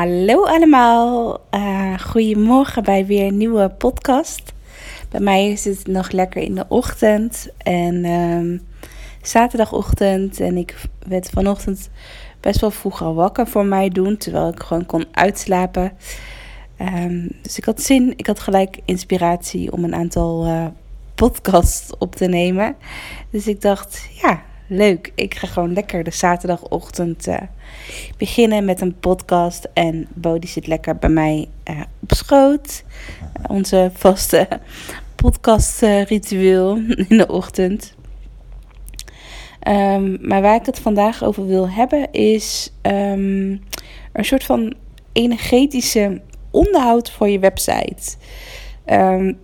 Hallo allemaal, uh, goedemorgen bij weer een nieuwe podcast. Bij mij is het nog lekker in de ochtend en uh, zaterdagochtend en ik werd vanochtend best wel vroeg al wakker voor mij doen, terwijl ik gewoon kon uitslapen. Um, dus ik had zin, ik had gelijk inspiratie om een aantal uh, podcasts op te nemen. Dus ik dacht, ja, leuk. Ik ga gewoon lekker de zaterdagochtend uh, beginnen met een podcast. En Bodie zit lekker bij mij uh, op schoot. onze vaste podcastritueel in de ochtend. Um, maar waar ik het vandaag over wil hebben is um, een soort van energetische onderhoud voor je website. Een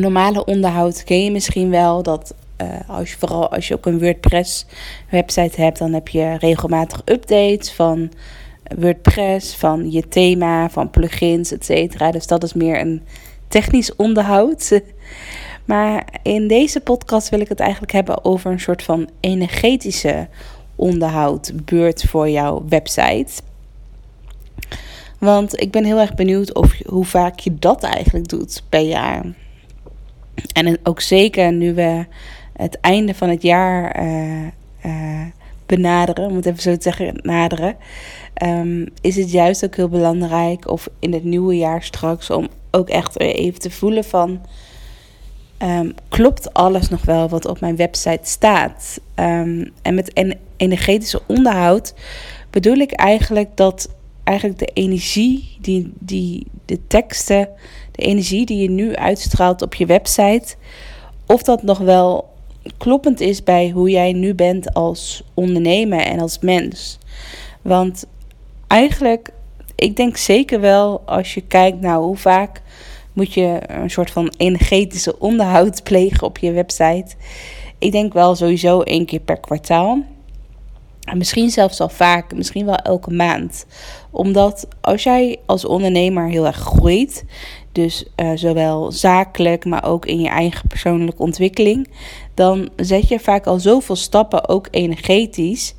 normale onderhoud ken je misschien wel. Dat als je, vooral als je ook een WordPress website hebt, dan heb je regelmatig updates van WordPress, van je thema, van plugins, et cetera. Dus dat is meer een technisch onderhoud. Maar in deze podcast wil ik het eigenlijk hebben over een soort van energetische onderhoudbeurt voor jouw website. Want ik ben heel erg benieuwd of, hoe vaak je dat eigenlijk doet per jaar. En ook zeker nu we het einde van het jaar uh, uh, benaderen, om het even zo te zeggen, naderen, um, is het juist ook heel belangrijk, of in het nieuwe jaar straks, om ook echt even te voelen van Um, klopt alles nog wel wat op mijn website staat? Um, en met en energetische onderhoud bedoel ik eigenlijk dat eigenlijk de energie, die, die, de teksten, de energie die je nu uitstraalt op je website, of dat nog wel kloppend is bij hoe jij nu bent als ondernemer en als mens. Want eigenlijk, ik denk zeker wel als je kijkt naar hoe vaak moet je een soort van energetische onderhoud plegen op je website. Ik denk wel sowieso één keer per kwartaal. En misschien zelfs al vaak, misschien wel elke maand. Omdat als jij als ondernemer heel erg groeit, dus uh, zowel zakelijk, maar ook in je eigen persoonlijke ontwikkeling, dan zet je vaak al zoveel stappen, ook energetisch,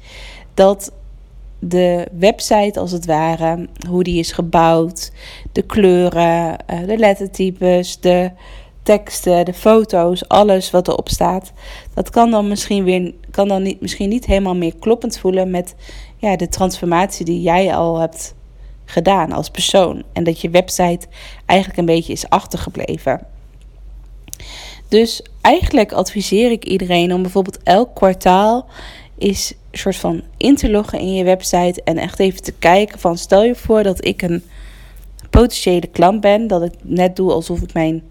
dat de website als het ware, hoe die is gebouwd, de kleuren, eh, de lettertypes, de teksten, de foto's, alles wat erop staat. Dat kan dan misschien weer kan dan niet, misschien niet helemaal meer kloppend voelen met ja, de transformatie die jij al hebt gedaan als persoon. En dat je website eigenlijk een beetje is achtergebleven. Dus eigenlijk adviseer ik iedereen om bijvoorbeeld elk kwartaal is soort van in te loggen in je website en echt even te kijken van stel je voor dat ik een potentiële klant ben, dat ik net doe alsof ik mijn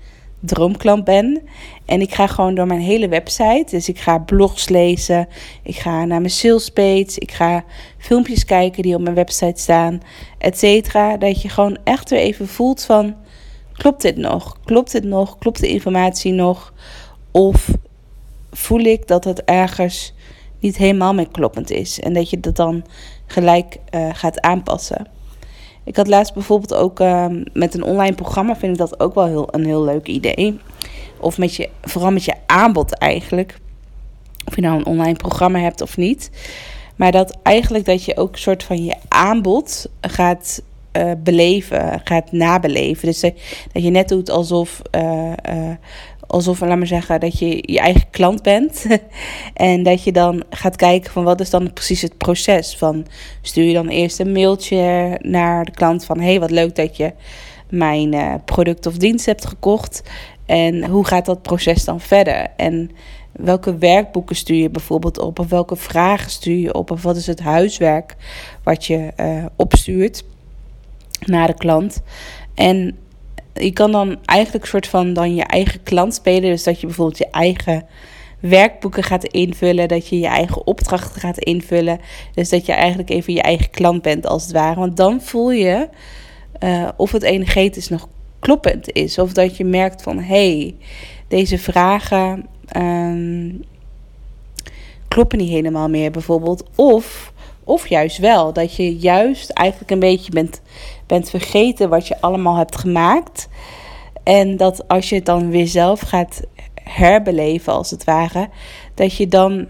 droomklant ben en ik ga gewoon door mijn hele website, dus ik ga blogs lezen, ik ga naar mijn salespage, ik ga filmpjes kijken die op mijn website staan, et cetera, dat je gewoon echt weer even voelt van klopt dit nog? Klopt dit nog? Klopt de informatie nog? Of voel ik dat het ergens niet helemaal meer kloppend is. En dat je dat dan gelijk uh, gaat aanpassen. Ik had laatst bijvoorbeeld ook uh, met een online programma, vind ik dat ook wel heel, een heel leuk idee. Of met je, vooral met je aanbod eigenlijk. Of je nou een online programma hebt of niet. Maar dat eigenlijk dat je ook een soort van je aanbod gaat uh, beleven, gaat nabeleven. Dus dat je net doet alsof uh, alsof, laat maar zeggen, dat je je eigen klant bent. en dat je dan gaat kijken van wat is dan precies het proces. Van stuur je dan eerst een mailtje naar de klant van hey, wat leuk dat je mijn uh, product of dienst hebt gekocht. En hoe gaat dat proces dan verder? En welke werkboeken stuur je bijvoorbeeld op? Of welke vragen stuur je op? Of wat is het huiswerk wat je uh, opstuurt naar de klant? En je kan dan eigenlijk soort van dan je eigen klant spelen. Dus dat je bijvoorbeeld je eigen werkboeken gaat invullen, dat je je eigen opdrachten gaat invullen. Dus dat je eigenlijk even je eigen klant bent als het ware. Want dan voel je uh, of het energetisch nog kloppend is. Of dat je merkt van hé, hey, deze vragen um, kloppen niet helemaal meer bijvoorbeeld. Of, of juist wel, dat je juist eigenlijk een beetje bent, bent vergeten wat je allemaal hebt gemaakt. En dat als je het dan weer zelf gaat herbeleven, als het ware, dat je dan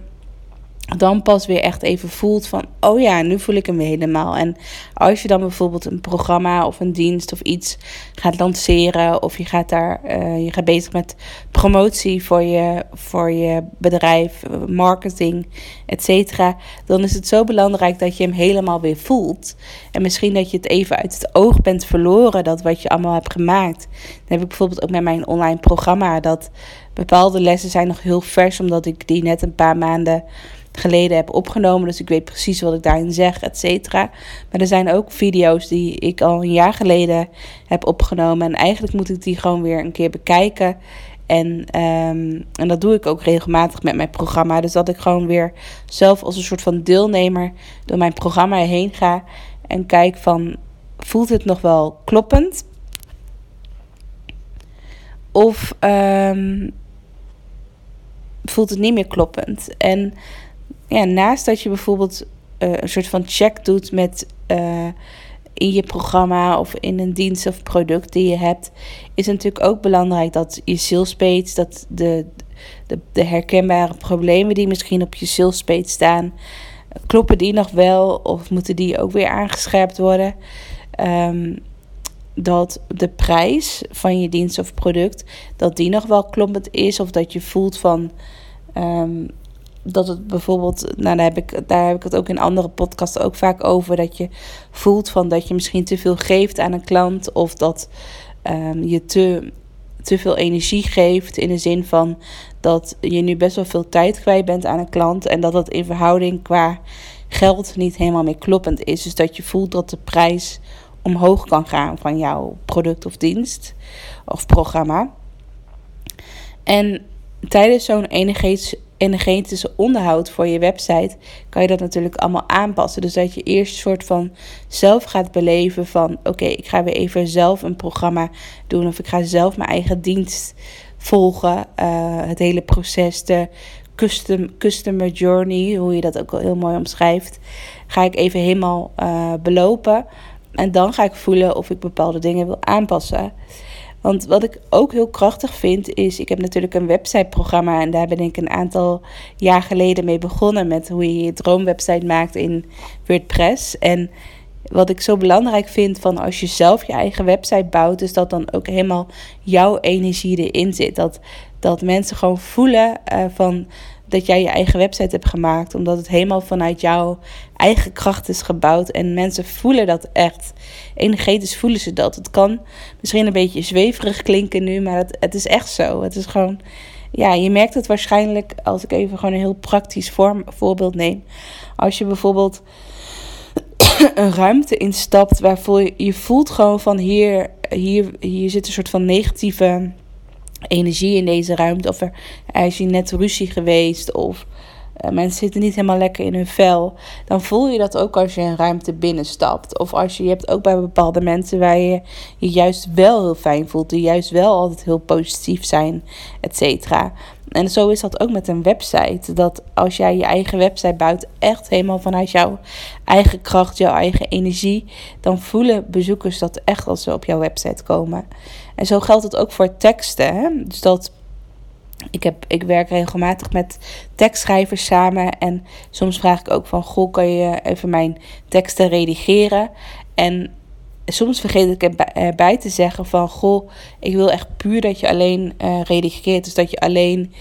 dan pas weer echt even voelt van, oh ja, nu voel ik hem weer helemaal. En als je dan bijvoorbeeld een programma of een dienst of iets gaat lanceren, of je gaat daar, uh, je gaat bezig met promotie voor je, voor je bedrijf, marketing, et cetera, dan is het zo belangrijk dat je hem helemaal weer voelt. En misschien dat je het even uit het oog bent verloren, dat wat je allemaal hebt gemaakt. Dan heb ik bijvoorbeeld ook met mijn online programma, dat bepaalde lessen zijn nog heel vers, omdat ik die net een paar maanden geleden heb opgenomen. Dus ik weet precies wat ik daarin zeg, et cetera. Maar er zijn ook video's die ik al een jaar geleden heb opgenomen. En eigenlijk moet ik die gewoon weer een keer bekijken. En, um, en dat doe ik ook regelmatig met mijn programma. Dus dat ik gewoon weer zelf als een soort van deelnemer door mijn programma heen ga. En kijk van, voelt het nog wel kloppend? Of um, voelt het niet meer kloppend? En ja, naast dat je bijvoorbeeld uh, een soort van check doet met uh, in je programma of in een dienst of product die je hebt, is het natuurlijk ook belangrijk dat je sales page, dat de, de, de herkenbare problemen die misschien op je sales page staan, kloppen die nog wel of moeten die ook weer aangescherpt worden? Um, dat de prijs van je dienst of product, dat die nog wel kloppend is of dat je voelt van um, dat het bijvoorbeeld, nou daar heb, ik, daar heb ik het ook in andere podcasts ook vaak over, dat je voelt van dat je misschien te veel geeft aan een klant of dat um, je te, te veel energie geeft in de zin van dat je nu best wel veel tijd kwijt bent aan een klant en dat dat in verhouding qua geld niet helemaal meer kloppend is. Dus dat je voelt dat de prijs omhoog kan gaan van jouw product of dienst of programma. En tijdens zo'n energetisch energetische onderhoud voor je website, kan je dat natuurlijk allemaal aanpassen. Dus dat je eerst een soort van zelf gaat beleven van oké, ik ga weer even zelf een programma doen of ik ga zelf mijn eigen dienst volgen. Uh, het hele proces, de custom, customer journey, hoe je dat ook al heel mooi omschrijft, ga ik even helemaal uh, belopen. En dan ga ik voelen of ik bepaalde dingen wil aanpassen. Want wat ik ook heel krachtig vind is, ik heb natuurlijk een websiteprogramma en daar ben ik een aantal jaar geleden mee begonnen met hoe je je droomwebsite maakt in WordPress. En wat ik zo belangrijk vind van als je zelf je eigen website bouwt, is dat dan ook helemaal jouw energie erin zit. Dat, dat mensen gewoon voelen uh, van dat jij je eigen website hebt gemaakt. Omdat het helemaal vanuit jouw eigen kracht is gebouwd. En mensen voelen dat echt. Energetisch voelen ze dat. Het kan misschien een beetje zweverig klinken nu, maar het, het is echt zo. Het is gewoon. Ja, je merkt het waarschijnlijk als ik even gewoon een heel praktisch voorbeeld neem. Als je bijvoorbeeld een ruimte instapt waarvoor je, je voelt gewoon van hier, hier, hier zit een soort van negatieve energie in deze ruimte. Of er, is je net ruzie geweest. Of uh, mensen zitten niet helemaal lekker in hun vel. Dan voel je dat ook als je een ruimte binnenstapt. Of als je, je hebt ook bij bepaalde mensen waar je je juist wel heel fijn voelt. Die juist wel altijd heel positief zijn, et cetera. En zo is dat ook met een website. Dat als jij je eigen website bouwt, echt helemaal vanuit jouw eigen kracht, jouw eigen energie, dan voelen bezoekers dat echt als ze op jouw website komen. En zo geldt het ook voor teksten. Hè? Dus dat ik, heb, ik werk regelmatig met tekstschrijvers samen. En soms vraag ik ook van: Goh, kan je even mijn teksten redigeren? En soms vergeet ik erbij te zeggen van... Goh, ik wil echt puur dat je alleen uh, redigeert. Dus dat je alleen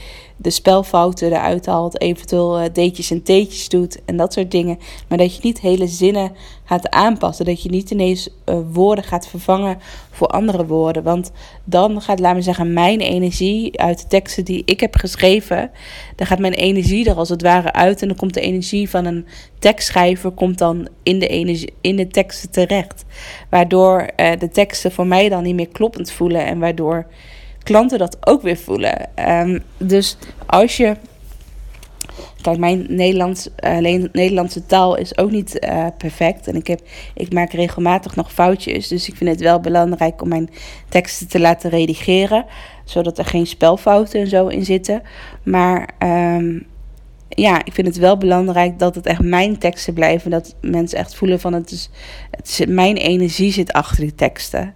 de spelfouten eruit haalt. Eventueel uh, deetjes en teetjes doet en dat soort dingen. Maar dat je niet hele zinnen gaat aanpassen. Dat je niet ineens uh, woorden gaat vervangen voor andere woorden. Want dan gaat, laat me zeggen, mijn energie uit de teksten die ik heb geschreven. Dan gaat mijn energie er als het ware uit. En dan komt de energie van een tekstschrijver komt dan in de, energie, in de teksten terecht. Waardoor uh, de teksten voor mij dan niet meer kloppend voelen. En waardoor klanten dat ook weer voelen. Um, dus als je Kijk, mijn Nederlands, alleen Nederlandse taal is ook niet uh, perfect. En ik, heb, ik maak regelmatig nog foutjes. Dus ik vind het wel belangrijk om mijn teksten te laten redigeren. Zodat er geen spelfouten en zo in zitten. Maar um, ja, ik vind het wel belangrijk dat het echt mijn teksten blijven. Dat mensen echt voelen van het is, het mijn energie zit achter die teksten.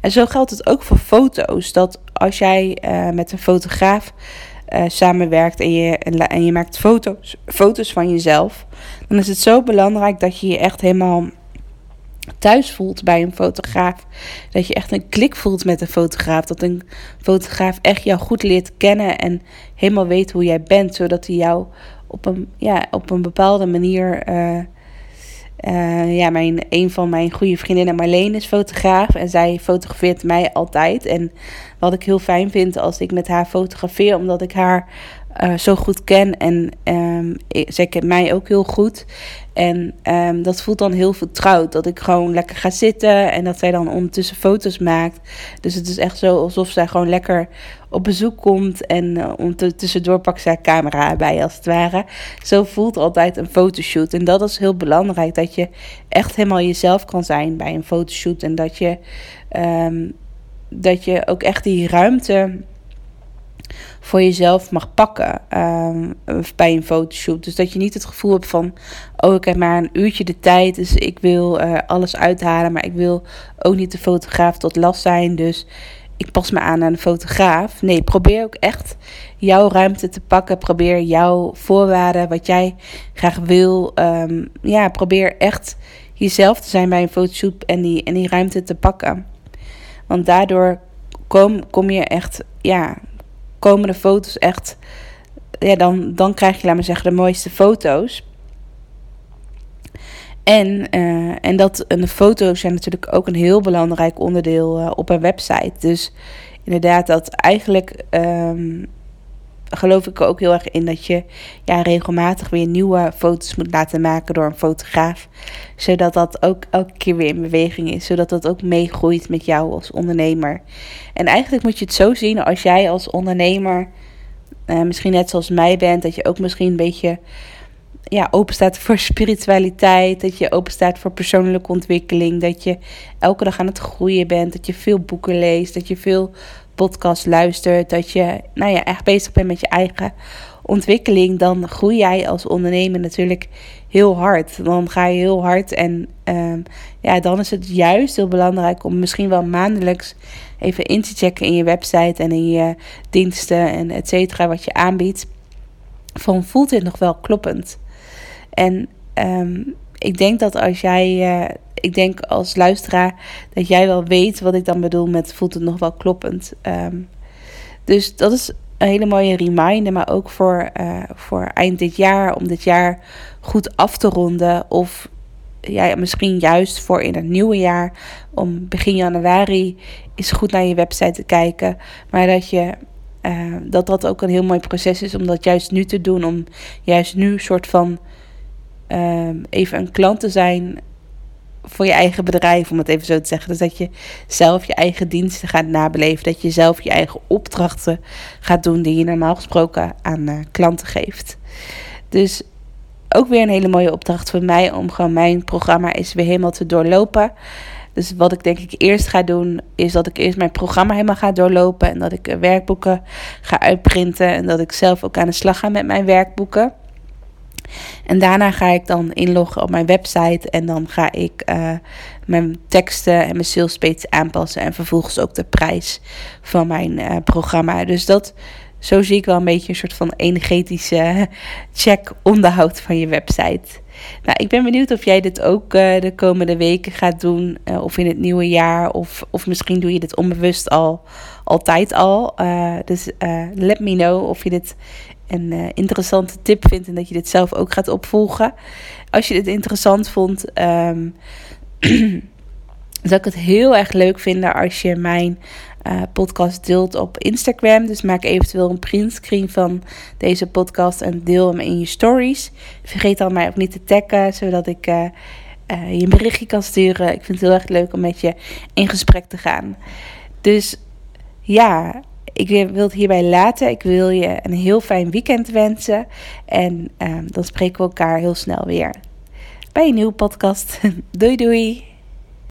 En zo geldt het ook voor foto's. Dat als jij uh, met een fotograaf uh, samenwerkt en je, en je maakt foto's, foto's van jezelf, dan is het zo belangrijk dat je je echt helemaal thuis voelt bij een fotograaf. Dat je echt een klik voelt met een fotograaf. Dat een fotograaf echt jou goed leert kennen en helemaal weet hoe jij bent, zodat hij jou op een, ja, op een bepaalde manier. Uh, uh, ja, mijn, een van mijn goede vriendinnen, Marleen, is fotograaf. En zij fotografeert mij altijd. En wat ik heel fijn vind als ik met haar fotografeer, omdat ik haar uh, zo goed ken. En um, zij kent mij ook heel goed. En um, dat voelt dan heel vertrouwd. Dat ik gewoon lekker ga zitten en dat zij dan ondertussen foto's maakt. Dus het is echt zo alsof zij gewoon lekker op bezoek komt. En uh, ondertussendoor pakt zij camera bij als het ware. Zo voelt altijd een fotoshoot. En dat is heel belangrijk. Dat je echt helemaal jezelf kan zijn bij een fotoshoot. En dat je, um, dat je ook echt die ruimte voor jezelf mag pakken um, bij een fotoshoot. Dus dat je niet het gevoel hebt van, oh ik heb maar een uurtje de tijd, dus ik wil uh, alles uithalen, maar ik wil ook niet de fotograaf tot last zijn, dus ik pas me aan aan de fotograaf. Nee, probeer ook echt jouw ruimte te pakken. Probeer jouw voorwaarden, wat jij graag wil. Um, ja, probeer echt jezelf te zijn bij een fotoshoot en die, en die ruimte te pakken. Want daardoor kom, kom je echt, ja, komen de foto's echt. Ja, dan, dan krijg je, laat maar zeggen, de mooiste foto's. En, uh, en, dat, en de foto's zijn natuurlijk ook een heel belangrijk onderdeel uh, op een website. Dus inderdaad, dat eigenlijk um, geloof ik ook heel erg in dat je ja, regelmatig weer nieuwe foto's moet laten maken door een fotograaf. Zodat dat ook elke keer weer in beweging is. Zodat dat ook meegroeit met jou als ondernemer. En eigenlijk moet je het zo zien als jij als ondernemer, uh, misschien net zoals mij bent, dat je ook misschien een beetje ja, open staat voor spiritualiteit. Dat je open staat voor persoonlijke ontwikkeling. Dat je elke dag aan het groeien bent. Dat je veel boeken leest. Dat je veel podcast luistert, dat je nou ja, echt bezig bent met je eigen ontwikkeling, dan groei jij als ondernemer natuurlijk heel hard. Dan ga je heel hard en um, ja, dan is het juist heel belangrijk om misschien wel maandelijks even in te checken in je website en in je diensten en et cetera wat je aanbiedt. Van voelt dit nog wel kloppend? En um, ik denk dat als jij uh, ik denk als luisteraar dat jij wel weet wat ik dan bedoel met voelt het nog wel kloppend. Um, dus dat is een hele mooie reminder, maar ook voor, uh, voor eind dit jaar, om dit jaar goed af te ronden. Of ja, misschien juist voor in het nieuwe jaar, om begin januari, is goed naar je website te kijken. Maar dat je. Uh, dat dat ook een heel mooi proces is om dat juist nu te doen. Om juist nu soort van uh, even een klant te zijn voor je eigen bedrijf, om het even zo te zeggen. Dus dat je zelf je eigen diensten gaat nabeleven. Dat je zelf je eigen opdrachten gaat doen die je normaal gesproken aan uh, klanten geeft. Dus ook weer een hele mooie opdracht voor mij om gewoon mijn programma eens weer helemaal te doorlopen. Dus wat ik denk ik eerst ga doen, is dat ik eerst mijn programma helemaal ga doorlopen. En dat ik eh, werkboeken ga uitprinten. En dat ik zelf ook aan de slag ga met mijn werkboeken. En daarna ga ik dan inloggen op mijn website en dan ga ik uh, mijn teksten en mijn sales aanpassen en vervolgens ook de prijs van mijn uh, programma. Dus dat, zo zie ik wel een beetje een soort van energetische check onderhoud van je website. Nou, ik ben benieuwd of jij dit ook de komende weken gaat doen, of in het nieuwe jaar, of, of misschien doe je dit onbewust al, altijd al. dus let me know of je dit een uh, interessante tip vindt en dat je dit zelf ook gaat opvolgen. Als je dit interessant vond, um, zou ik het heel erg leuk vinden als je mijn uh, podcast deelt op Instagram. Dus maak eventueel een printscreen van deze podcast en deel hem in je stories. Vergeet dan mij ook niet te taggen, zodat ik uh, je een berichtje kan sturen. Ik vind het heel erg leuk om met je in gesprek te gaan. Dus ja, ik wil het hierbij laten. Ik wil je een heel fijn weekend wensen. En ehm, dan spreken we elkaar heel snel weer bij een nieuwe podcast. doei doei!